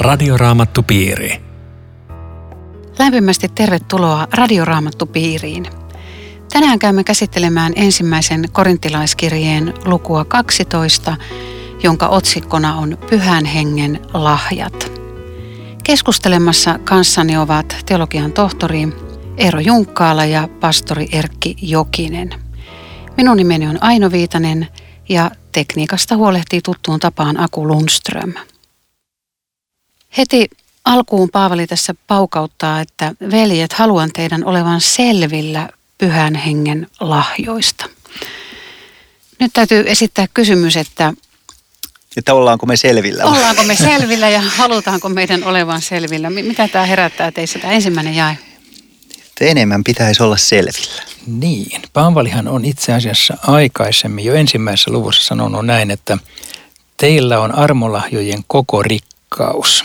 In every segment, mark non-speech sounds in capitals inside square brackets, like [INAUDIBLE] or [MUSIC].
Radioraamattupiiri. Lämpimästi tervetuloa Radioraamattupiiriin. Tänään käymme käsittelemään ensimmäisen korintilaiskirjeen lukua 12, jonka otsikkona on Pyhän hengen lahjat. Keskustelemassa kanssani ovat teologian tohtori Eero Junkkaala ja pastori Erkki Jokinen. Minun nimeni on Aino Viitanen ja tekniikasta huolehtii tuttuun tapaan Aku Lundström. Heti alkuun Paavali tässä paukauttaa, että veljet, haluan teidän olevan selvillä pyhän hengen lahjoista. Nyt täytyy esittää kysymys, että että ollaanko me selvillä? Ollaanko me selvillä ja halutaanko meidän olevan selvillä? Mitä tämä herättää teissä, tämä ensimmäinen jae? Että enemmän pitäisi olla selvillä. Niin, Paavalihan on itse asiassa aikaisemmin jo ensimmäisessä luvussa sanonut näin, että teillä on armolahjojen koko rikkaus.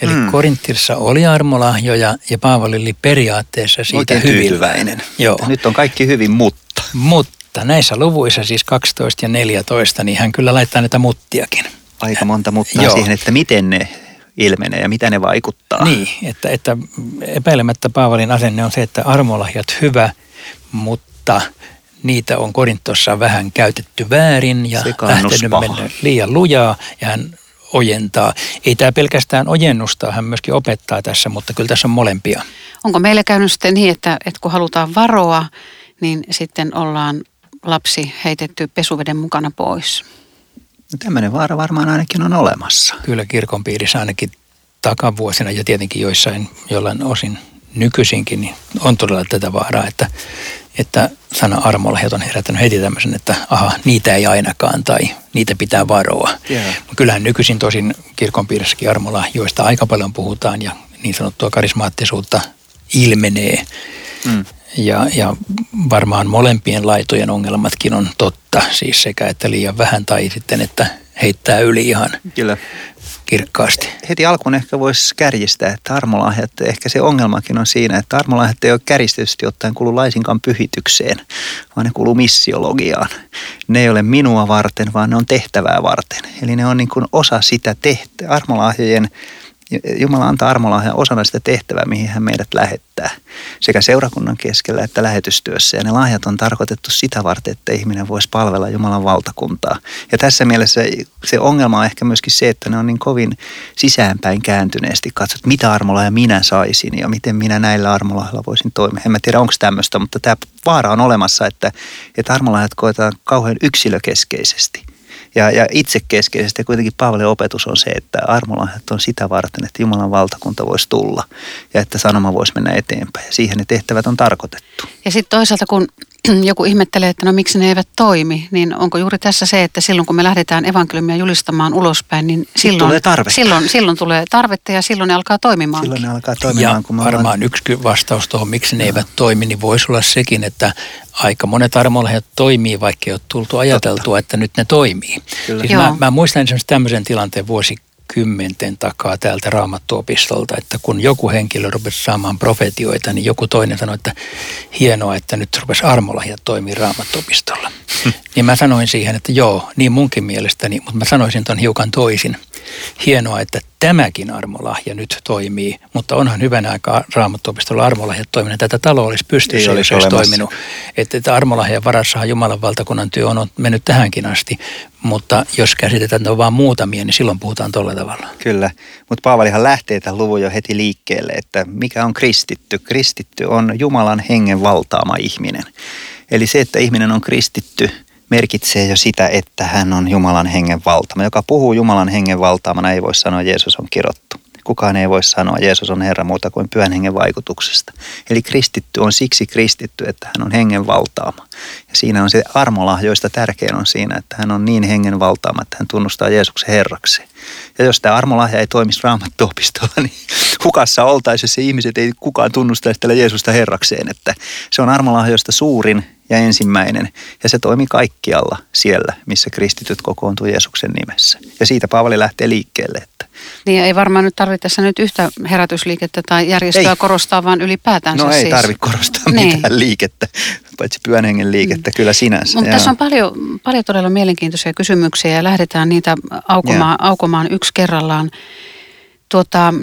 Eli mm. Korintissa oli armolahjoja ja Paavali oli periaatteessa siitä Oikein hyvilläinen. Joo. Nyt on kaikki hyvin, mutta. Mutta näissä luvuissa siis 12 ja 14, niin hän kyllä laittaa näitä muttiakin. Aika monta mutta siihen, että miten ne ilmenee ja mitä ne vaikuttaa. Niin, että, että epäilemättä Paavalin asenne on se, että armolahjat hyvä, mutta niitä on Korintossa vähän käytetty väärin ja lähtenyt mennä liian lujaa ja hän ojentaa. Ei tämä pelkästään ojennusta, hän myöskin opettaa tässä, mutta kyllä tässä on molempia. Onko meillä käynyt sitten niin, että, että kun halutaan varoa, niin sitten ollaan lapsi heitetty pesuveden mukana pois? No tämmöinen vaara varmaan ainakin on olemassa. Kyllä kirkon piirissä ainakin takavuosina ja tietenkin joissain jollain osin nykyisinkin niin on todella tätä vaaraa, että, että sana armolahjat on herättänyt heti tämmöisen, että aha, niitä ei ainakaan tai niitä pitää varoa. Yeah. Kyllähän nykyisin tosin kirkon piirissäkin armolahjoista aika paljon puhutaan ja niin sanottua karismaattisuutta ilmenee. Mm. Ja, ja varmaan molempien laitojen ongelmatkin on totta, siis sekä että liian vähän tai sitten, että heittää yli ihan Kyllä. kirkkaasti. Heti alkuun ehkä voisi kärjistää, että armolahjat, ehkä se ongelmakin on siinä, että armolahjat ei ole kärjistetysti ottaen kuulu laisinkaan pyhitykseen, vaan ne kuuluu missiologiaan. Ne ei ole minua varten, vaan ne on tehtävää varten. Eli ne on niin kuin osa sitä tehtä, armolahjojen Jumala antaa armolahjan osana sitä tehtävää, mihin hän meidät lähettää. Sekä seurakunnan keskellä että lähetystyössä. Ja ne lahjat on tarkoitettu sitä varten, että ihminen voisi palvella Jumalan valtakuntaa. Ja tässä mielessä se ongelma on ehkä myöskin se, että ne on niin kovin sisäänpäin kääntyneesti katsot, mitä armolahja minä saisin ja miten minä näillä armolahjilla voisin toimia. En mä tiedä, onko tämmöistä, mutta tämä vaara on olemassa, että, että armolahjat koetaan kauhean yksilökeskeisesti ja, ja itsekeskeisesti kuitenkin Paavalin opetus on se, että armolahjat on sitä varten, että Jumalan valtakunta voisi tulla ja että sanoma voisi mennä eteenpäin. Ja siihen ne tehtävät on tarkoitettu. Ja sitten toisaalta, kun [CLEARS THROAT] joku ihmettelee, että no miksi ne eivät toimi, niin onko juuri tässä se, että silloin kun me lähdetään evankeliumia julistamaan ulospäin, niin silloin tulee, tarvetta. silloin, silloin tulee tarvetta ja silloin ne alkaa toimimaan. Silloin ne alkaa toimimaan. Ja kun varmaan ollaan... yksi vastaus tuohon, miksi ne eivät toimi, niin voisi olla sekin, että aika monet armolahjat toimii, vaikka ei ole tultu ajateltua, Totta. että nyt ne toimii. Kyllä. Siis mä, mä muistan esimerkiksi tämmöisen tilanteen vuosi kymmenten takaa täältä raamattuopistolta, että kun joku henkilö rupesi saamaan profetioita, niin joku toinen sanoi, että hienoa, että nyt rupesi armolahjat toimii raamattuopistolla. Hmm. Niin mä sanoin siihen, että joo, niin munkin mielestäni, mutta mä sanoisin ton hiukan toisin. Hienoa, että tämäkin armolahja nyt toimii, mutta onhan hyvänä aikaa raamattuopistolla armolahjat toiminut. Tätä talo olisi pystyssä, jos olisi toiminut. Että, että armolahjan varassahan Jumalan valtakunnan työ on mennyt tähänkin asti, mutta jos käsitetään, on vain muutamia, niin silloin puhutaan tuolla tavalla. Kyllä, mutta Paavalihan lähtee tämän luvun jo heti liikkeelle, että mikä on kristitty? Kristitty on Jumalan hengen valtaama ihminen. Eli se, että ihminen on kristitty, merkitsee jo sitä, että hän on Jumalan hengen valtama. Joka puhuu Jumalan hengen valtaamana ei voi sanoa, että Jeesus on kirottu. Kukaan ei voi sanoa, että Jeesus on Herra muuta kuin pyhän hengen vaikutuksesta. Eli kristitty on siksi kristitty, että hän on hengen valtaama. Ja siinä on se armolahjoista tärkein on siinä, että hän on niin hengen valtaama, että hän tunnustaa Jeesuksen Herraksi. Ja jos tämä armolahja ei toimisi raamattuopistolla, niin [LAUGHS] hukassa oltaisiin, se ihmiset ei kukaan tunnustaisi tällä Jeesusta Herrakseen. Että se on armolahjoista suurin ja ensimmäinen. Ja se toimi kaikkialla siellä, missä kristityt kokoontuu Jeesuksen nimessä. Ja siitä Paavali lähtee liikkeelle. Että niin ei varmaan nyt tarvitse tässä nyt yhtä herätysliikettä tai järjestöä ei. korostaa, vaan ylipäätään No ei siis. tarvitse korostaa niin. mitään liikettä, paitsi pyhän hengen liikettä mm. kyllä sinänsä. Mutta tässä on paljon, paljon todella mielenkiintoisia kysymyksiä ja lähdetään niitä aukomaan, aukomaan yksi kerrallaan. tuota,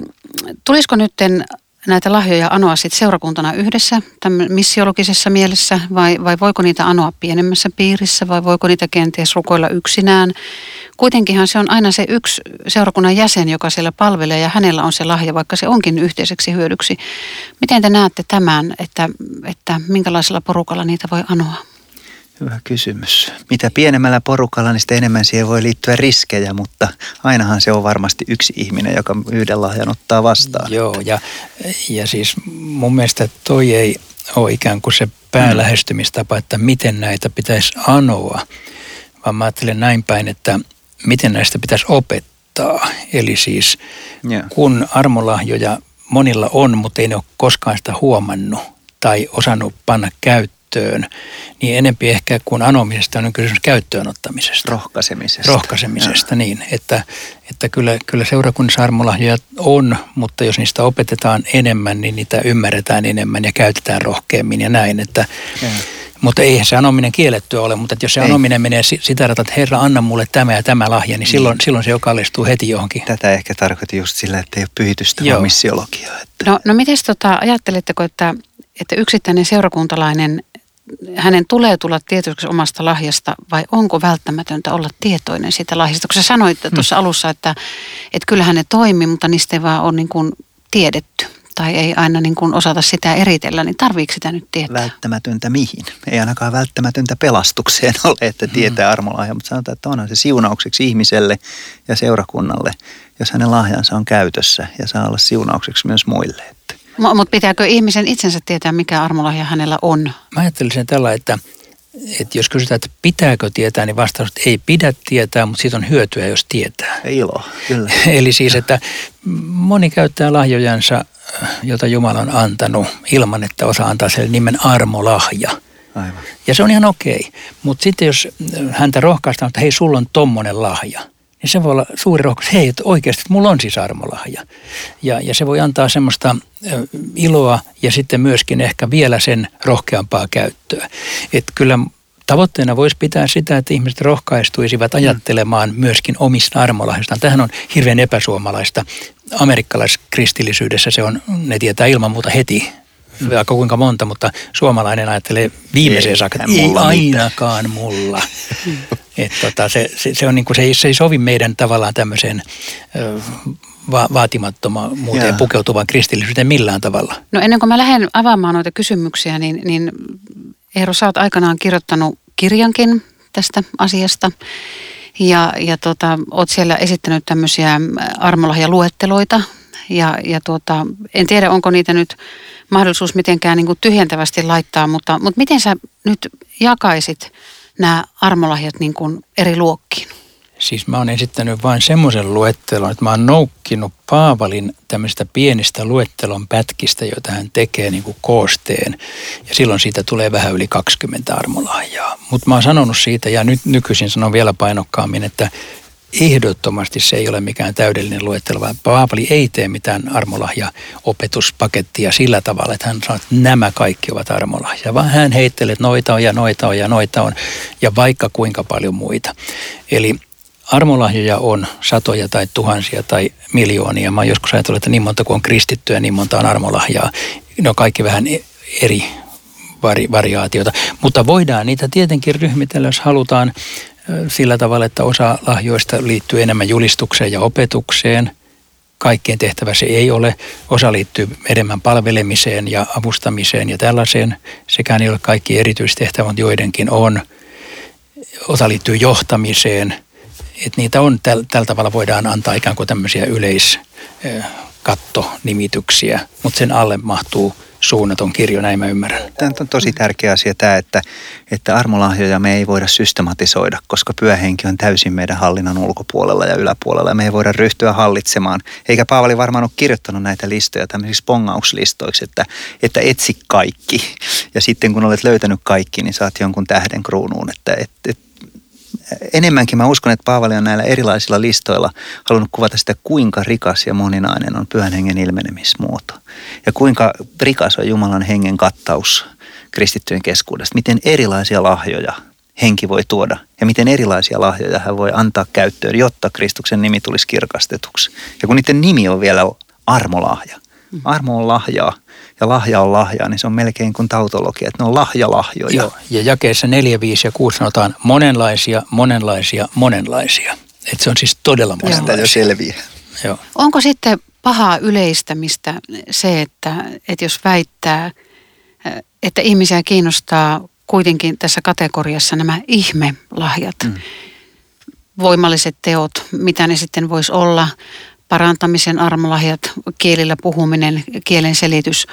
tulisiko nytten näitä lahjoja anoa sit seurakuntana yhdessä missiologisessa mielessä vai, vai voiko niitä anoa pienemmässä piirissä vai voiko niitä kenties rukoilla yksinään? Kuitenkinhan se on aina se yksi seurakunnan jäsen, joka siellä palvelee ja hänellä on se lahja, vaikka se onkin yhteiseksi hyödyksi. Miten te näette tämän, että, että minkälaisella porukalla niitä voi anoa? Hyvä kysymys. Mitä pienemmällä porukalla, niin sitä enemmän siihen voi liittyä riskejä, mutta ainahan se on varmasti yksi ihminen, joka yhden lahjan ottaa vastaan. Joo, ja, ja siis mun mielestä toi ei ole ikään kuin se päälähestymistapa, että miten näitä pitäisi anoa, vaan mä ajattelen näin päin, että miten näistä pitäisi opettaa. Eli siis yeah. kun armolahjoja monilla on, mutta ei ne ole koskaan sitä huomannut tai osannut panna käyttöön, käyttöön, niin enempi ehkä kuin anomisesta on kysymys käyttöönottamisesta. Rohkaisemisesta. Rohkaisemisesta, ja. niin. Että, että kyllä, kyllä seurakunnassa armolahjoja on, mutta jos niistä opetetaan enemmän, niin niitä ymmärretään enemmän ja käytetään rohkeammin ja näin. Että, ja. Mutta eihän se anominen kiellettyä ole, mutta jos se ei. anominen menee sitä että Herra, anna mulle tämä ja tämä lahja, niin, niin. Silloin, silloin se jo kallistuu heti johonkin. Tätä ehkä tarkoitti just sillä, että ei ole pyhitystä, vaan missiologiaa. Että. No, no miten tota, ajatteletteko, että, että yksittäinen seurakuntalainen hänen tulee tulla tietoiseksi omasta lahjasta vai onko välttämätöntä olla tietoinen siitä lahjasta? Kun sä sanoit tuossa mm. alussa, että, että kyllähän ne toimii, mutta niistä ei vaan ole niin kuin tiedetty tai ei aina niin kuin osata sitä eritellä, niin tarviiko sitä nyt tietää? Välttämätöntä mihin? Ei ainakaan välttämätöntä pelastukseen [LAUGHS] ole, että tietää mm. armolahja, mutta sanotaan, että onhan se siunaukseksi ihmiselle ja seurakunnalle, jos hänen lahjansa on käytössä ja saa olla siunaukseksi myös muille. Mutta pitääkö ihmisen itsensä tietää, mikä armolahja hänellä on? Mä ajattelisin tällä, että, että jos kysytään, että pitääkö tietää, niin vastaus, että ei pidä tietää, mutta siitä on hyötyä, jos tietää. Ilo, kyllä. [LAUGHS] Eli siis, että moni käyttää lahjojansa, jota Jumala on antanut, ilman että osaa antaa sen nimen armolahja. Aivan. Ja se on ihan okei. Mutta sitten jos häntä rohkaistaan, että hei, sulla on tommonen lahja – niin se voi olla suuri rohkaus, hei, että oikeasti että mulla on siis armolahja. Ja, ja se voi antaa semmoista iloa ja sitten myöskin ehkä vielä sen rohkeampaa käyttöä. Että kyllä tavoitteena voisi pitää sitä, että ihmiset rohkaistuisivat mm. ajattelemaan myöskin omista armolahjistaan. Tähän on hirveän epäsuomalaista. Amerikkalaiskristillisyydessä se on, ne tietää ilman muuta heti vaikka kuinka monta, mutta suomalainen ajattelee viimeiseen saakka, että ei ainakaan mitään. mulla. [LAUGHS] Et tota, se, se, se, on niin kuin, se, ei, se ei sovi meidän tavallaan tämmöiseen va- vaatimattomuuteen pukeutuvaan kristillisyyteen millään tavalla. No ennen kuin mä lähden avaamaan noita kysymyksiä, niin, niin Eero, sä oot aikanaan kirjoittanut kirjankin tästä asiasta. Ja, ja tota, oot siellä esittänyt tämmöisiä armolahjaluetteloita. Ja, ja tuota, en tiedä, onko niitä nyt mahdollisuus mitenkään niin kuin tyhjentävästi laittaa, mutta, mutta miten sä nyt jakaisit nämä armolahjat niin kuin eri luokkiin? Siis mä oon esittänyt vain semmoisen luettelon, että mä oon noukkinut Paavalin tämmöistä pienistä luettelon pätkistä, joita hän tekee niin kuin koosteen. Ja silloin siitä tulee vähän yli 20 armolahjaa. Mutta mä oon sanonut siitä, ja nyt nykyisin sanon vielä painokkaammin, että ehdottomasti se ei ole mikään täydellinen luettelo, vaan Paavali ei tee mitään armolahja-opetuspakettia sillä tavalla, että hän sanoo, että nämä kaikki ovat armolahja, vaan hän heittelee, että noita on ja noita on ja noita on ja vaikka kuinka paljon muita. Eli armolahjoja on satoja tai tuhansia tai miljoonia. Mä joskus ajatellut, että niin monta kuin on kristittyä, niin monta on armolahjaa. Ne on kaikki vähän eri vari, variaatiota. Mutta voidaan niitä tietenkin ryhmitellä, jos halutaan sillä tavalla, että osa lahjoista liittyy enemmän julistukseen ja opetukseen. Kaikkien tehtävä se ei ole. Osa liittyy enemmän palvelemiseen ja avustamiseen ja tällaiseen. Sekään ei ole kaikki erityistehtävät, mutta joidenkin on. Osa liittyy johtamiseen. Et niitä on, tällä, tällä tavalla voidaan antaa ikään kuin tämmöisiä yleiskattonimityksiä, mutta sen alle mahtuu – suunnaton kirjo, näin mä ymmärrän. Tämä on tosi tärkeä asia tämä, että, että armolahjoja me ei voida systematisoida, koska pyöhenki on täysin meidän hallinnan ulkopuolella ja yläpuolella. Me ei voida ryhtyä hallitsemaan. Eikä Paavali varmaan ole kirjoittanut näitä listoja tämmöisiksi pongauslistoiksi, että, että etsi kaikki. Ja sitten kun olet löytänyt kaikki, niin saat jonkun tähden kruunuun. Että, et, et, enemmänkin mä uskon, että Paavali on näillä erilaisilla listoilla halunnut kuvata sitä, kuinka rikas ja moninainen on pyhän hengen ilmenemismuoto. Ja kuinka rikas on Jumalan hengen kattaus kristittyjen keskuudesta. Miten erilaisia lahjoja henki voi tuoda ja miten erilaisia lahjoja hän voi antaa käyttöön, jotta Kristuksen nimi tulisi kirkastetuksi. Ja kun niiden nimi on vielä armolahja. Armo on lahjaa ja lahja on lahjaa, niin se on melkein kuin tautologia, että ne on lahjalahjoja. Joo, ja jakeessa 4, 5 ja 6 sanotaan monenlaisia, monenlaisia, monenlaisia. Että se on siis todella monenlaisia. Sitä jo selviää. Joo. Onko sitten pahaa yleistämistä se, että, että jos väittää, että ihmisiä kiinnostaa kuitenkin tässä kategoriassa nämä ihmelahjat, mm. voimalliset teot, mitä ne sitten voisi olla, parantamisen armolahjat, kielillä puhuminen, kielen selitys.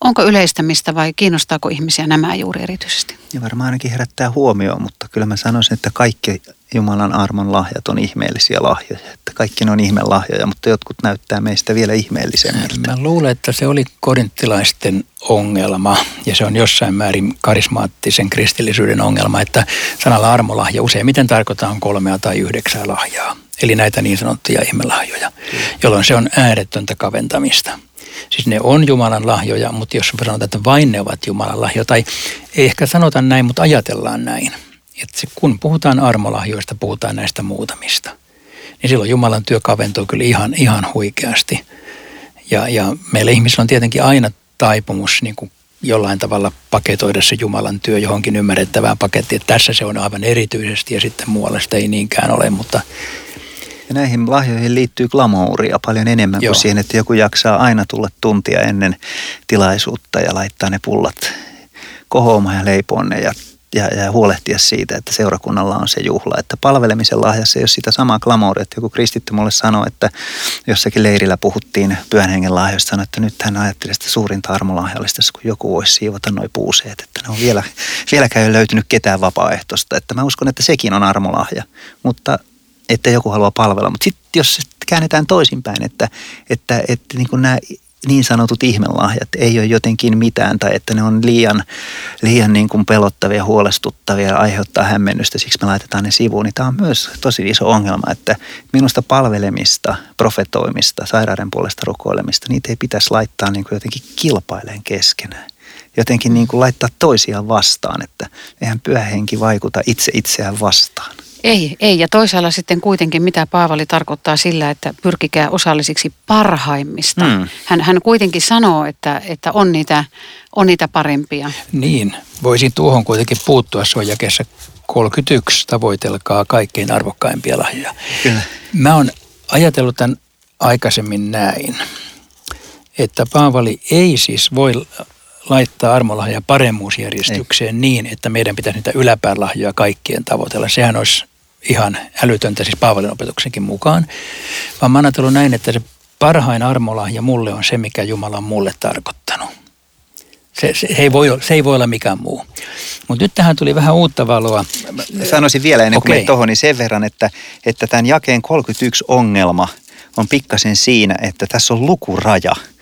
Onko yleistämistä vai kiinnostaako ihmisiä nämä juuri erityisesti? Ja varmaan ainakin herättää huomioon, mutta kyllä mä sanoisin, että kaikki Jumalan armon lahjat on ihmeellisiä lahjoja. Että kaikki ne on ihmelahjoja, mutta jotkut näyttää meistä vielä ihmeellisemmiltä. Mä luulen, että se oli korinttilaisten ongelma ja se on jossain määrin karismaattisen kristillisyyden ongelma, että sanalla armolahja useimmiten tarkoittaa kolmea tai yhdeksää lahjaa. Eli näitä niin sanottuja ihmelahjoja, jolloin se on ääretöntä kaventamista. Siis ne on Jumalan lahjoja, mutta jos sanotaan, että vain ne ovat Jumalan lahjoja, tai ei ehkä sanota näin, mutta ajatellaan näin – että se, kun puhutaan armolahjoista, puhutaan näistä muutamista. Niin silloin Jumalan työ kaventuu kyllä ihan, ihan huikeasti. Ja, ja meillä ihmisillä on tietenkin aina taipumus niin kuin jollain tavalla paketoida se Jumalan työ johonkin ymmärrettävään pakettiin. Että tässä se on aivan erityisesti ja sitten muualla sitä ei niinkään ole, mutta ja näihin lahjoihin liittyy glamouria paljon enemmän Joo. kuin siihen, että joku jaksaa aina tulla tuntia ennen tilaisuutta ja laittaa ne pullat kohoamaan ja leipoon ne ja ja, ja huolehtia siitä, että seurakunnalla on se juhla. Että palvelemisen lahjassa ei ole sitä samaa glamouria, että joku kristitty mulle sanoi, että jossakin leirillä puhuttiin pyhän hengen lahjoista, sanoi, että nyt hän ajattelee sitä suurinta armolahjallista, kun joku voisi siivota noin puuseet, että ne on vielä, vieläkään ei ole löytynyt ketään vapaaehtoista. Että mä uskon, että sekin on armolahja, mutta että joku haluaa palvella. Mutta sitten jos käännetään toisinpäin, että, että, että niin nämä niin sanotut ihmelahjat ei ole jotenkin mitään tai että ne on liian, liian niin kuin pelottavia, huolestuttavia ja aiheuttaa hämmennystä, siksi me laitetaan ne sivuun. Niin tämä on myös tosi iso ongelma, että minusta palvelemista, profetoimista, sairauden puolesta rukoilemista, niitä ei pitäisi laittaa niin kuin jotenkin kilpaileen keskenään jotenkin niin kuin laittaa toisiaan vastaan, että eihän pyhä henki vaikuta itse itseään vastaan. Ei, ei. Ja toisaalla sitten kuitenkin, mitä Paavali tarkoittaa sillä, että pyrkikää osallisiksi parhaimmista. Mm. Hän, hän kuitenkin sanoo, että, että on, niitä, on niitä parempia. Niin, voisin tuohon kuitenkin puuttua. Se on jakessa 31, tavoitelkaa kaikkein arvokkaimpia lahjoja. Kyllä. Mä oon ajatellut tämän aikaisemmin näin, että Paavali ei siis voi laittaa armolahja paremmuusjärjestykseen ei. niin, että meidän pitäisi niitä yläpään lahjoja kaikkien tavoitella. Sehän olisi ihan älytöntä siis Paavalin opetuksenkin mukaan, vaan mä ajatellut näin, että se parhain armolahja mulle on se, mikä Jumala on mulle tarkoittanut. Se, se, ei, voi, se ei voi olla mikään muu. Mutta nyt tähän tuli vähän uutta valoa. Sanoisin vielä ennen kuin okay. tuohon, niin sen verran, että, että tämän jakeen 31 ongelma on pikkasen siinä, että tässä on lukuraja –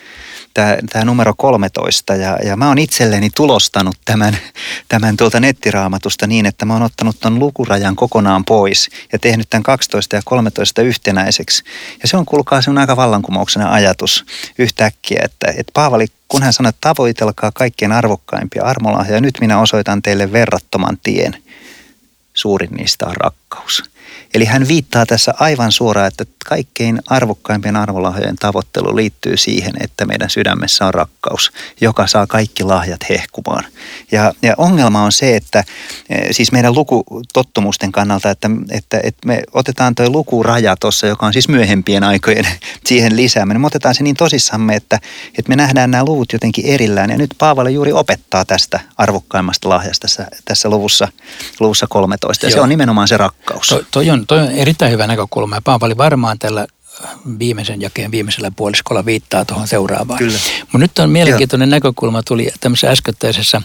tämä, tämä numero 13 ja, ja mä oon itselleni tulostanut tämän, tämän tuolta nettiraamatusta niin, että mä oon ottanut ton lukurajan kokonaan pois ja tehnyt tämän 12 ja 13 yhtenäiseksi. Ja se on kuulkaa se on aika vallankumouksena ajatus yhtäkkiä, että, että Paavali kun hän sanoi, että tavoitelkaa kaikkien arvokkaimpia armolahja, ja nyt minä osoitan teille verrattoman tien. Suurin niistä on rakkaus. Eli hän viittaa tässä aivan suoraan, että kaikkein arvokkaimpien arvolahjojen tavoittelu liittyy siihen, että meidän sydämessä on rakkaus, joka saa kaikki lahjat hehkumaan. Ja, ja ongelma on se, että e, siis meidän lukutottumusten kannalta, että, että, että me otetaan tuo lukuraja tuossa, joka on siis myöhempien aikojen [LAUGHS] siihen lisääminen. Me otetaan se niin tosissamme, että, että me nähdään nämä luvut jotenkin erillään. Ja nyt Paavali juuri opettaa tästä arvokkaimmasta lahjasta tässä, tässä luvussa, luvussa 13. Ja Joo. se on nimenomaan se rakkaus. To, toi on toi on erittäin hyvä näkökulma ja Paavali varmaan tällä viimeisen jakeen viimeisellä puoliskolla viittaa tuohon seuraavaan. Kyllä. Mutta nyt on mielenkiintoinen Joo. näkökulma tuli tämmöisessä äskettäisessä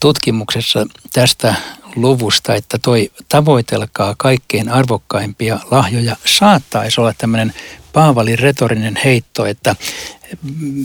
tutkimuksessa tästä luvusta, että toi tavoitelkaa kaikkein arvokkaimpia lahjoja saattaisi olla tämmöinen Paavalin retorinen heitto, että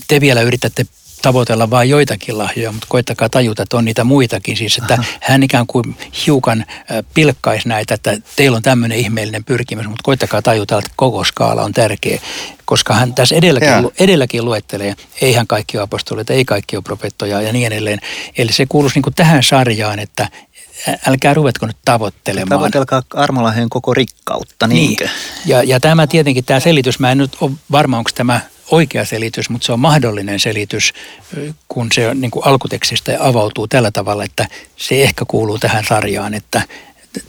te vielä yritätte tavoitella vain joitakin lahjoja, mutta koittakaa tajuta, että on niitä muitakin. Siis, että hän ikään kuin hiukan pilkkaisi näitä, että teillä on tämmöinen ihmeellinen pyrkimys, mutta koittakaa tajuta, että koko skaala on tärkeä. Koska hän tässä edelläkin, edelläkin luettelee, eihän kaikki ole apostoleita, ei kaikki ole profettoja ja niin edelleen. Eli se kuuluisi niin kuin tähän sarjaan, että älkää ruvetko nyt tavoittelemaan. Tavoitelkaa armolaheen koko rikkautta, niinkö? Niin. Ja, ja tämä tietenkin, tämä selitys, mä en nyt ole varma, onko tämä oikea selitys, mutta se on mahdollinen selitys, kun se niin kuin alkutekstistä avautuu tällä tavalla, että se ehkä kuuluu tähän sarjaan, että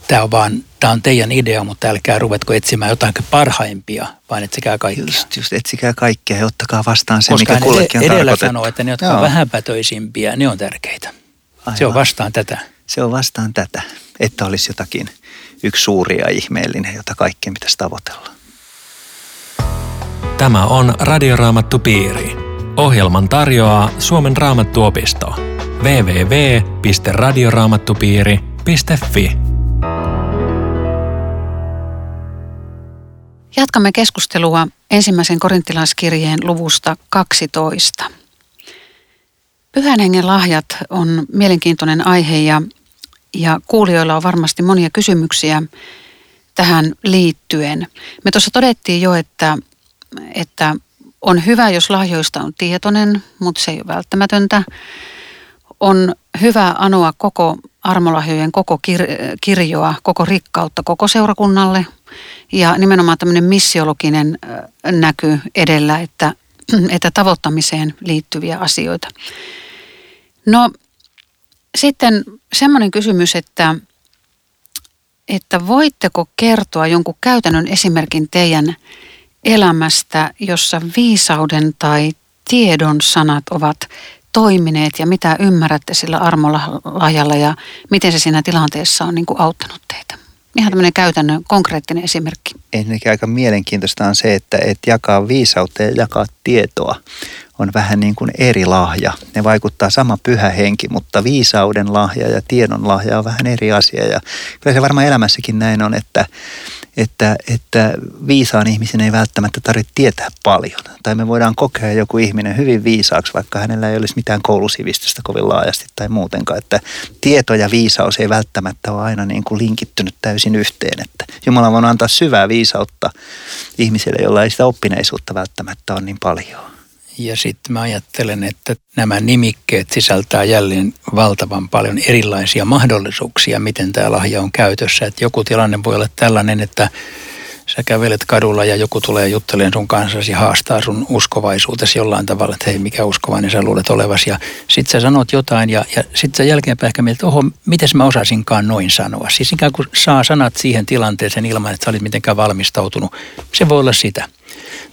tämä on vaan, tämä on teidän idea, mutta älkää ruvetko etsimään jotain parhaimpia, vaan etsikää kaikkia. Just, just etsikää kaikkea ja ottakaa vastaan se, Koska mikä kullekin on edellä sanoo, että ne, jotka Joo. on vähäpätöisimpiä, ne on tärkeitä. Aivan. Se on vastaan tätä. Se on vastaan tätä, että olisi jotakin yksi suuri ja ihmeellinen, jota kaikkien pitäisi tavoitella. Tämä on Radioraamattu Piiri. Ohjelman tarjoaa Suomen raamattuopisto. www.radioraamattupiiri.fi Jatkamme keskustelua ensimmäisen korintilaiskirjeen luvusta 12. Pyhän hengen lahjat on mielenkiintoinen aihe ja, ja kuulijoilla on varmasti monia kysymyksiä tähän liittyen. Me tuossa todettiin jo, että, että on hyvä, jos lahjoista on tietoinen, mutta se ei ole välttämätöntä. On hyvä anoa koko armolahjojen koko kir- kirjoa, koko rikkautta koko seurakunnalle ja nimenomaan tämmöinen missiologinen näky edellä, että, [CLEARS THROAT] että tavoittamiseen liittyviä asioita. No sitten semmoinen kysymys, että, että voitteko kertoa jonkun käytännön esimerkin teidän elämästä, jossa viisauden tai tiedon sanat ovat toimineet ja mitä ymmärrätte sillä armolahjalla ja miten se siinä tilanteessa on niin kuin auttanut teitä? Ihan tämmöinen käytännön konkreettinen esimerkki. Ensinnäkin aika mielenkiintoista on se, että, että jakaa viisautta ja jakaa tietoa on vähän niin kuin eri lahja. Ne vaikuttaa sama pyhä henki, mutta viisauden lahja ja tiedon lahja on vähän eri asia. Ja kyllä se varmaan elämässäkin näin on, että, että, että viisaan ihmisen ei välttämättä tarvitse tietää paljon. Tai me voidaan kokea joku ihminen hyvin viisaaksi, vaikka hänellä ei olisi mitään koulusivistystä kovin laajasti tai muutenkaan. Että tieto ja viisaus ei välttämättä ole aina niin kuin linkittynyt täysin yhteen. Että Jumala voi antaa syvää viisautta ihmiselle, jolla ei sitä oppineisuutta välttämättä ole niin paljon. Ja sitten mä ajattelen, että nämä nimikkeet sisältää jälleen valtavan paljon erilaisia mahdollisuuksia, miten tämä lahja on käytössä. Että joku tilanne voi olla tällainen, että sä kävelet kadulla ja joku tulee juttelemaan sun kanssa ja haastaa sun uskovaisuutesi jollain tavalla, että hei, mikä uskovainen sä luulet olevasi. Ja sit sä sanot jotain ja, ja sit sä jälkeenpäin ehkä mieltä, että oho, miten mä osasinkaan noin sanoa. Siis ikään kuin saa sanat siihen tilanteeseen ilman, että sä olit mitenkään valmistautunut. Se voi olla sitä.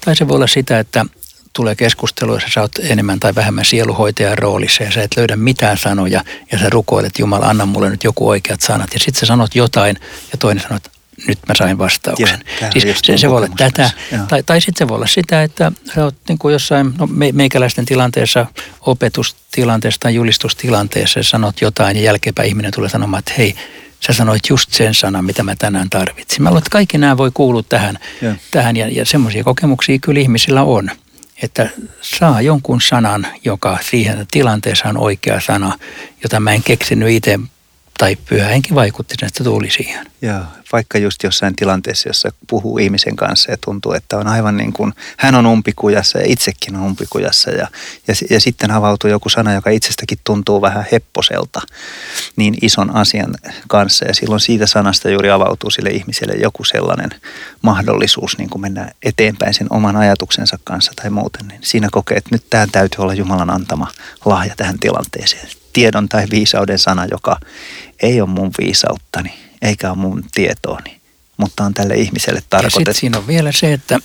Tai se voi olla sitä, että tulee keskustelu, jossa sä oot enemmän tai vähemmän sieluhoitajan roolissa ja sä et löydä mitään sanoja ja sä rukoilet, Jumala, anna mulle nyt joku oikeat sanat. Ja sitten sä sanot jotain ja toinen sanoo, että nyt mä sain vastauksen. Joo, siis se, se voi olla tätä. Tai, tai sitten se voi olla sitä, että sä oot niin kuin jossain no, me, meikäläisten tilanteessa, opetustilanteessa tai julistustilanteessa ja sanot jotain ja jälkeenpäin ihminen tulee sanomaan, että hei, sä sanoit just sen sanan, mitä mä tänään tarvitsin. Mä luulen, että kaikki nämä voi kuulua tähän, tähän ja, ja semmoisia kokemuksia kyllä ihmisillä on että saa jonkun sanan, joka siihen tilanteessa on oikea sana, jota mä en keksinyt itse tai pyhä henki vaikutti, että tuli siihen. Joo, vaikka just jossain tilanteessa, jossa puhuu ihmisen kanssa ja tuntuu, että on aivan niin kuin, hän on umpikujassa ja itsekin on umpikujassa ja, ja, ja sitten avautuu joku sana, joka itsestäkin tuntuu vähän hepposelta niin ison asian kanssa ja silloin siitä sanasta juuri avautuu sille ihmiselle joku sellainen mahdollisuus niin kuin mennä eteenpäin sen oman ajatuksensa kanssa tai muuten, niin siinä kokee, että nyt tämä täytyy olla Jumalan antama lahja tähän tilanteeseen. Tiedon tai viisauden sana, joka ei ole mun viisauttani eikä ole mun tietooni, mutta on tälle ihmiselle tarkoitettu. Ja siinä on vielä se, että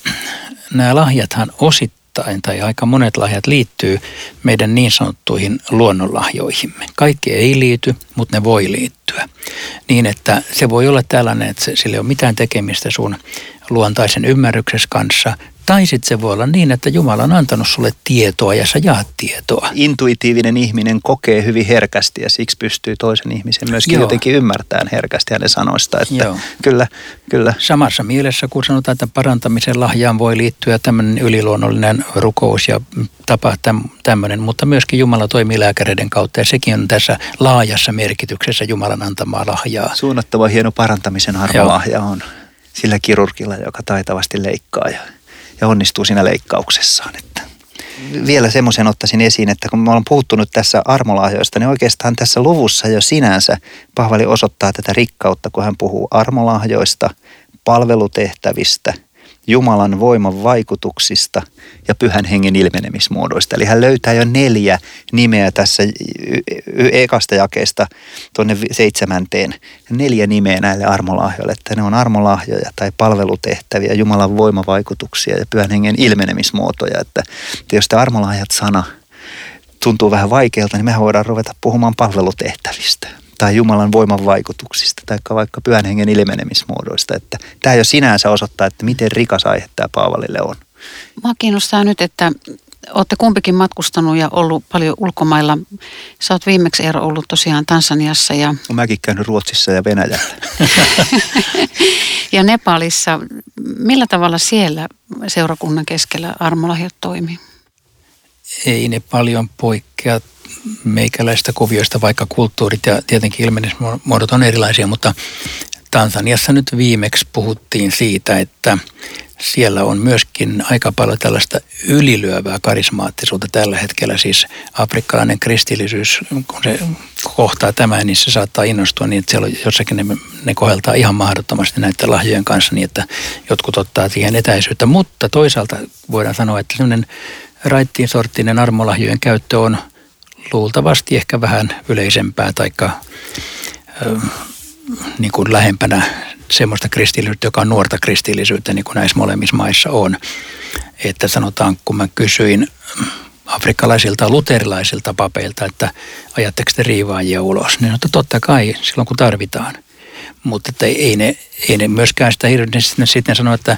nämä lahjathan osittain tai aika monet lahjat liittyy meidän niin sanottuihin luonnonlahjoihimme. Kaikki ei liity, mutta ne voi liittyä. Niin, että se voi olla tällainen, että sillä ei ole mitään tekemistä sun luontaisen ymmärryksessä kanssa, tai sitten se voi olla niin, että Jumala on antanut sulle tietoa ja sä jaat tietoa. Intuitiivinen ihminen kokee hyvin herkästi ja siksi pystyy toisen ihmisen myöskin Joo. jotenkin ymmärtämään herkästi hänen sanoista. Että Joo. Kyllä, kyllä. Samassa mielessä, kun sanotaan, että parantamisen lahjaan voi liittyä tämmöinen yliluonnollinen rukous ja tapa tämmöinen, mutta myöskin Jumala toimii lääkäreiden kautta ja sekin on tässä laajassa merkityksessä Jumalan antamaa lahjaa. Suunnattava hieno parantamisen arvolahja on sillä kirurgilla, joka taitavasti leikkaa ja ja onnistuu siinä leikkauksessaan. Että vielä semmoisen ottaisin esiin, että kun me ollaan puhuttu nyt tässä armolahjoista, niin oikeastaan tässä luvussa jo sinänsä Pahvali osoittaa tätä rikkautta, kun hän puhuu armolahjoista, palvelutehtävistä – Jumalan voiman vaikutuksista ja pyhän hengen ilmenemismuodoista. Eli hän löytää jo neljä nimeä tässä ekasta jakeesta tuonne seitsemänteen. Neljä nimeä näille armolahjoille, että ne on armolahjoja tai palvelutehtäviä, Jumalan voimavaikutuksia ja pyhän hengen ilmenemismuotoja. Että jos tämä armolahjat sana tuntuu vähän vaikealta, niin mehän voidaan ruveta puhumaan palvelutehtävistä tai Jumalan voiman vaikutuksista tai vaikka pyhän hengen ilmenemismuodoista. Että tämä jo sinänsä osoittaa, että miten rikas aihe tämä Paavalille on. Mä kiinnostaa nyt, että olette kumpikin matkustanut ja ollut paljon ulkomailla. Sä oot viimeksi Eero ollut tosiaan Tansaniassa. Ja... Olen mäkin käynyt Ruotsissa ja Venäjällä. [LAUGHS] ja Nepalissa. Millä tavalla siellä seurakunnan keskellä armolahjat toimii? Ei ne paljon poikkea meikäläistä kuvioista, vaikka kulttuurit ja tietenkin ilmenemismuodot on erilaisia, mutta Tansaniassa nyt viimeksi puhuttiin siitä, että siellä on myöskin aika paljon tällaista ylilyövää karismaattisuutta tällä hetkellä. Siis afrikkalainen kristillisyys, kun se kohtaa tämän, niin se saattaa innostua niin, että siellä jossakin ne, ne koheltaa ihan mahdottomasti näiden lahjojen kanssa niin, että jotkut ottaa siihen etäisyyttä. Mutta toisaalta voidaan sanoa, että sellainen raittiin sorttinen armolahjojen käyttö on – luultavasti ehkä vähän yleisempää tai niin kuin lähempänä semmoista kristillisyyttä, joka on nuorta kristillisyyttä, niin kuin näissä molemmissa maissa on. Että sanotaan, kun mä kysyin afrikkalaisilta luterilaisilta papeilta, että ajatteko te riivaajia ulos, niin että totta kai silloin kun tarvitaan. Mutta että ei, ne, ei ne myöskään sitä hirveästi sitten sano, että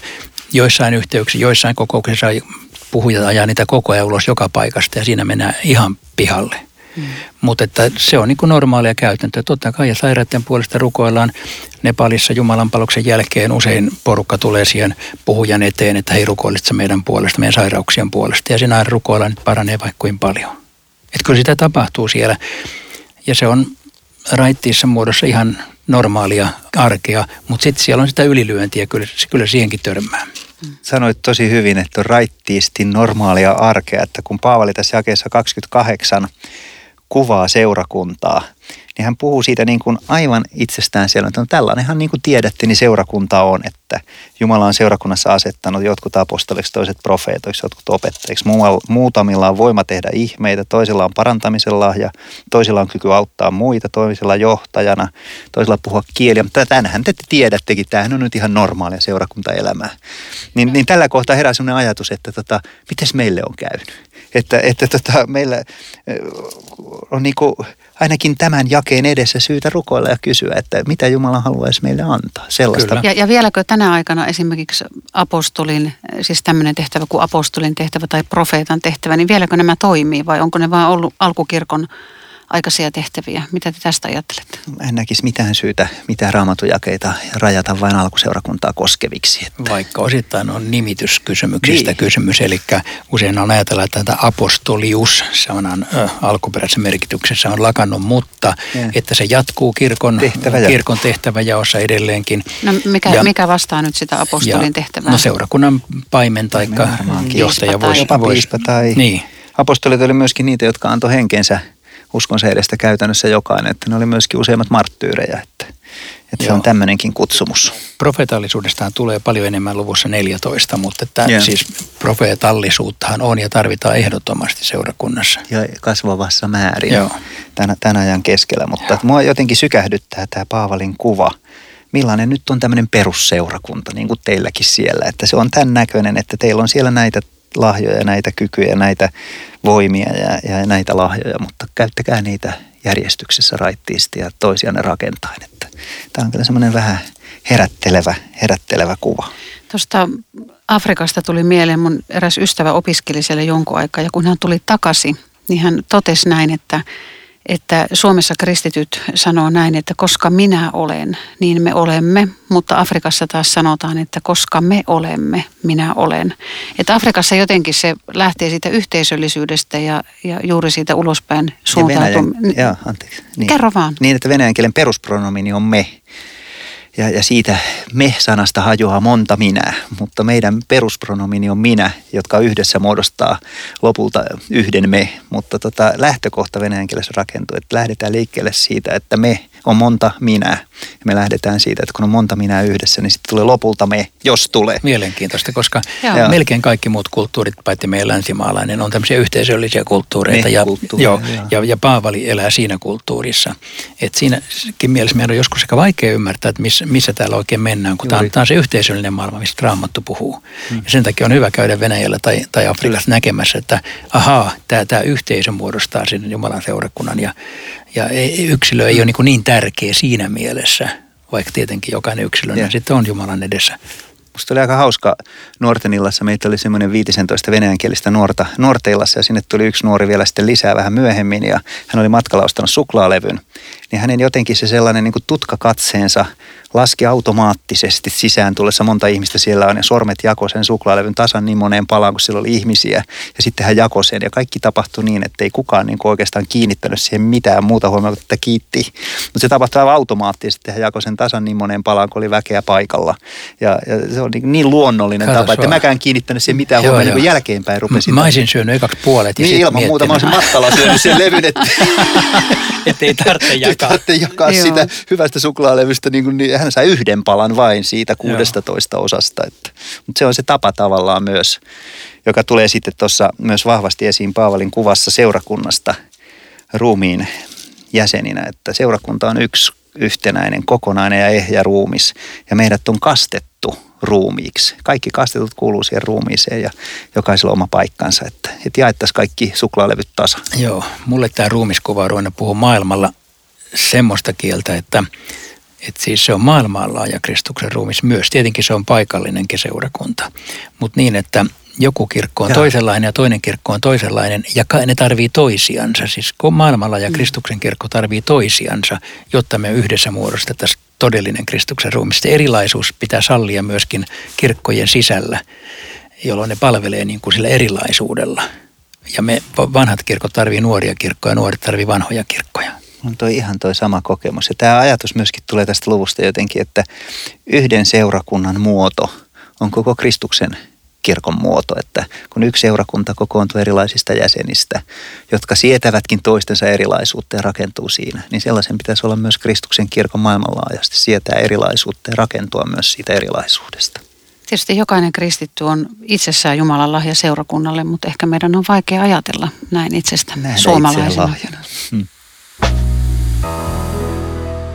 joissain yhteyksissä, joissain kokouksissa puhujat ajaa niitä koko ajan ulos joka paikasta ja siinä mennään ihan pihalle. Mm. Mutta että se on niin kuin normaalia käytäntöä. Totta kai ja sairaiden puolesta rukoillaan Nepalissa Jumalanpaloksen jälkeen usein porukka tulee siihen puhujan eteen, että hei rukoilitse meidän puolesta, meidän sairauksien puolesta. Ja siinä aina rukoillaan, että paranee vaikka kuin paljon. Että kyllä sitä tapahtuu siellä. Ja se on raittiissa muodossa ihan normaalia arkea, mutta sitten siellä on sitä ylilyöntiä, kyllä, kyllä siihenkin törmää. Sanoit tosi hyvin, että on raittiisti normaalia arkea, että kun Paavali tässä jakeessa 28 kuvaa seurakuntaa, niin hän puhuu siitä niin kuin aivan itsestään siellä, että no tällainenhan niin kuin tiedätte, niin seurakunta on, että Jumala on seurakunnassa asettanut jotkut apostoliksi, toiset profeetoiksi, jotkut opettajiksi. Muutamilla on voima tehdä ihmeitä, toisilla on parantamisen lahja, toisilla on kyky auttaa muita, toisilla johtajana, toisilla puhua kieliä. Mutta tänähän te tiedättekin, tämähän on nyt ihan normaalia seurakuntaelämää. Niin, niin tällä kohtaa herää sellainen ajatus, että tota, miten meille on käynyt? Että, että tota, meillä on niin kuin ainakin tämän jakeen edessä syytä rukoilla ja kysyä, että mitä Jumala haluaisi meille antaa. Sellaista. Ja, ja vieläkö tänä aikana esimerkiksi apostolin, siis tämmöinen tehtävä kuin apostolin tehtävä tai profeetan tehtävä, niin vieläkö nämä toimii vai onko ne vaan ollut alkukirkon aikaisia tehtäviä. Mitä te tästä ajattelette? En näkisi mitään syytä, mitään raamatujakeita rajata vain alkuseurakuntaa koskeviksi. Että... Vaikka osittain on nimityskysymyksistä niin. kysymys, eli usein on ajatella, että tämä apostolius sanan ö, alkuperäisessä merkityksessä on lakannut, mutta ja. että se jatkuu kirkon, tehtävä kirkon tehtäväjaossa edelleenkin. No mikä, ja, mikä vastaa nyt sitä apostolin ja, tehtävää? No seurakunnan paimen tai johtaja voisi... Jopa piispa tai... Niin. Apostolit oli myöskin niitä, jotka antoi henkensä uskonsa edestä käytännössä jokainen, että ne oli myöskin useimmat marttyyrejä, että, että se on tämmöinenkin kutsumus. Profeetallisuudestaan tulee paljon enemmän luvussa 14, mutta että yeah. siis profeetallisuuttahan on ja tarvitaan ehdottomasti seurakunnassa. Ja kasvavassa määrin Joo. Tän, tämän ajan keskellä, mutta Joo. mua jotenkin sykähdyttää tämä Paavalin kuva – millainen nyt on tämmöinen perusseurakunta, niin kuin teilläkin siellä. Että se on tämän näköinen, että teillä on siellä näitä lahjoja, näitä kykyjä, näitä voimia ja, ja näitä lahjoja, mutta käyttäkää niitä järjestyksessä raittiisti ja toisianne rakentaen. Että tämä on kyllä semmoinen vähän herättelevä, herättelevä kuva. Tuosta Afrikasta tuli mieleen, mun eräs ystävä opiskeli siellä jonkun aikaa ja kun hän tuli takaisin, niin hän totesi näin, että että Suomessa kristityt sanoo näin, että koska minä olen, niin me olemme, mutta Afrikassa taas sanotaan, että koska me olemme, minä olen. Että Afrikassa jotenkin se lähtee siitä yhteisöllisyydestä ja, ja juuri siitä ulospäin suuntautumista. Joo, anteeksi. Niin. Kerro vaan. Niin, että venäjän kielen peruspronomini on me. Ja, ja siitä me-sanasta hajoaa monta minä, mutta meidän peruspronomini on minä, jotka yhdessä muodostaa lopulta yhden me. Mutta tota, lähtökohta venäjän kielessä rakentuu, että lähdetään liikkeelle siitä, että me on monta minä. Ja me lähdetään siitä, että kun on monta minä yhdessä, niin sitten tulee lopulta me, jos tulee. Mielenkiintoista, koska Joo. melkein kaikki muut kulttuurit, paitsi meidän länsimaalainen, on tämmöisiä yhteisöllisiä kulttuureita. Ja, joo, ja, ja Paavali elää siinä kulttuurissa. Et siinäkin mielessä meidän on joskus aika vaikea ymmärtää, että missä, missä täällä oikein mennään, kun tämä on, se yhteisöllinen maailma, mistä Raamattu puhuu. Hmm. Ja sen takia on hyvä käydä Venäjällä tai, tai Afrikassa näkemässä, että ahaa, tämä, tämä yhteisö muodostaa sinne Jumalan seurakunnan ja, ja yksilö ei ole niin, niin tärkeä siinä mielessä, vaikka tietenkin jokainen yksilö ja. sitten on Jumalan edessä. Musta oli aika hauska nuorten illassa. Meitä oli semmoinen 15 venäjänkielistä nuorta, nuorten illassa ja sinne tuli yksi nuori vielä sitten lisää vähän myöhemmin ja hän oli matkalla ostanut suklaalevyn. Niin hänen jotenkin se sellainen niin kuin tutkakatseensa laski automaattisesti sisään tullessa monta ihmistä siellä on ja sormet jakoi sen suklaalevyn tasan niin moneen palaan, kun siellä oli ihmisiä. Ja sitten hän jakoi sen ja kaikki tapahtui niin, että ei kukaan niin kuin oikeastaan kiinnittänyt siihen mitään muuta huomioon, että kiitti. Mutta se tapahtui aivan automaattisesti. Hän jakoi sen tasan niin moneen palaan, kun oli väkeä paikalla. Ja, ja se on niin, niin luonnollinen Kato tapa, että mäkään kiinnittänyt siihen mitään huomioon, niin jälkeenpäin rupesin. Mä olisin syönyt ekaksi puolet. Ja niin ilman muuta mä olisin matkalla syönyt sen levyn, että [LAUGHS] ei tarvitse jakaa. Tarvitse jakaa sitä hyvästä suklaalevystä niin, kuin, niin hän sai yhden palan vain siitä 16 Joo. osasta. Että, mutta se on se tapa tavallaan myös, joka tulee sitten tuossa myös vahvasti esiin Paavalin kuvassa seurakunnasta ruumiin jäseninä, että seurakunta on yksi yhtenäinen, kokonainen ja ehjä ruumis ja meidät on kastettu ruumiiksi. Kaikki kastetut kuuluu siihen ruumiiseen ja jokaisella oma paikkansa, että, että jaettaisiin kaikki suklaalevyt tasa. Joo, mulle tämä ruumiskuva on ruvennut puhua maailmalla semmoista kieltä, että että siis se on maailmanlaaja Kristuksen ruumis myös. Tietenkin se on paikallinenkin seurakunta, mutta niin, että joku kirkko on ja. toisenlainen ja toinen kirkko on toisenlainen ja ne tarvii toisiansa. Siis maailmalla ja mm. Kristuksen kirkko tarvii toisiansa, jotta me yhdessä muodostettaisiin todellinen Kristuksen ruumis. Se erilaisuus pitää sallia myöskin kirkkojen sisällä, jolloin ne palvelee niin kuin sillä erilaisuudella. Ja me vanhat kirkot tarvii nuoria kirkkoja, nuoret tarvii vanhoja kirkkoja on toi ihan toi sama kokemus. Ja tämä ajatus myöskin tulee tästä luvusta jotenkin, että yhden seurakunnan muoto on koko Kristuksen kirkon muoto, että kun yksi seurakunta kokoontuu erilaisista jäsenistä, jotka sietävätkin toistensa erilaisuutta ja rakentuu siinä, niin sellaisen pitäisi olla myös Kristuksen kirkon maailmanlaajuisesti, sietää erilaisuutta ja rakentua myös siitä erilaisuudesta. Tietysti jokainen kristitty on itsessään Jumalan lahja seurakunnalle, mutta ehkä meidän on vaikea ajatella näin itsestä Nähdä suomalaisena. Hmm.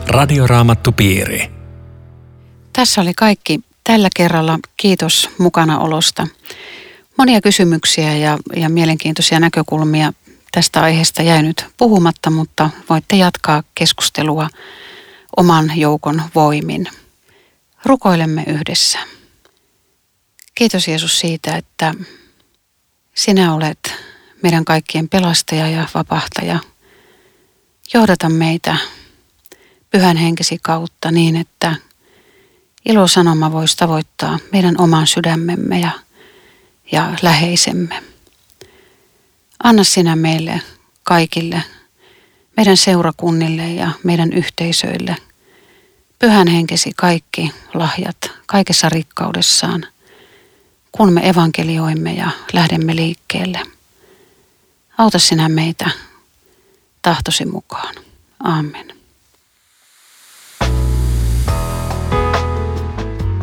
Radioraamattupiiri. Tässä oli kaikki tällä kerralla. Kiitos mukanaolosta. Monia kysymyksiä ja, ja mielenkiintoisia näkökulmia tästä aiheesta jäi nyt puhumatta, mutta voitte jatkaa keskustelua oman joukon voimin. Rukoilemme yhdessä. Kiitos Jeesus siitä, että sinä olet meidän kaikkien pelastaja ja vapahtaja. Johdata meitä pyhän henkesi kautta niin, että ilosanoma voisi tavoittaa meidän oman sydämemme ja, ja läheisemme. Anna sinä meille kaikille, meidän seurakunnille ja meidän yhteisöille, pyhän henkesi kaikki lahjat kaikessa rikkaudessaan, kun me evankelioimme ja lähdemme liikkeelle. Auta sinä meitä tahtosi mukaan. Amen.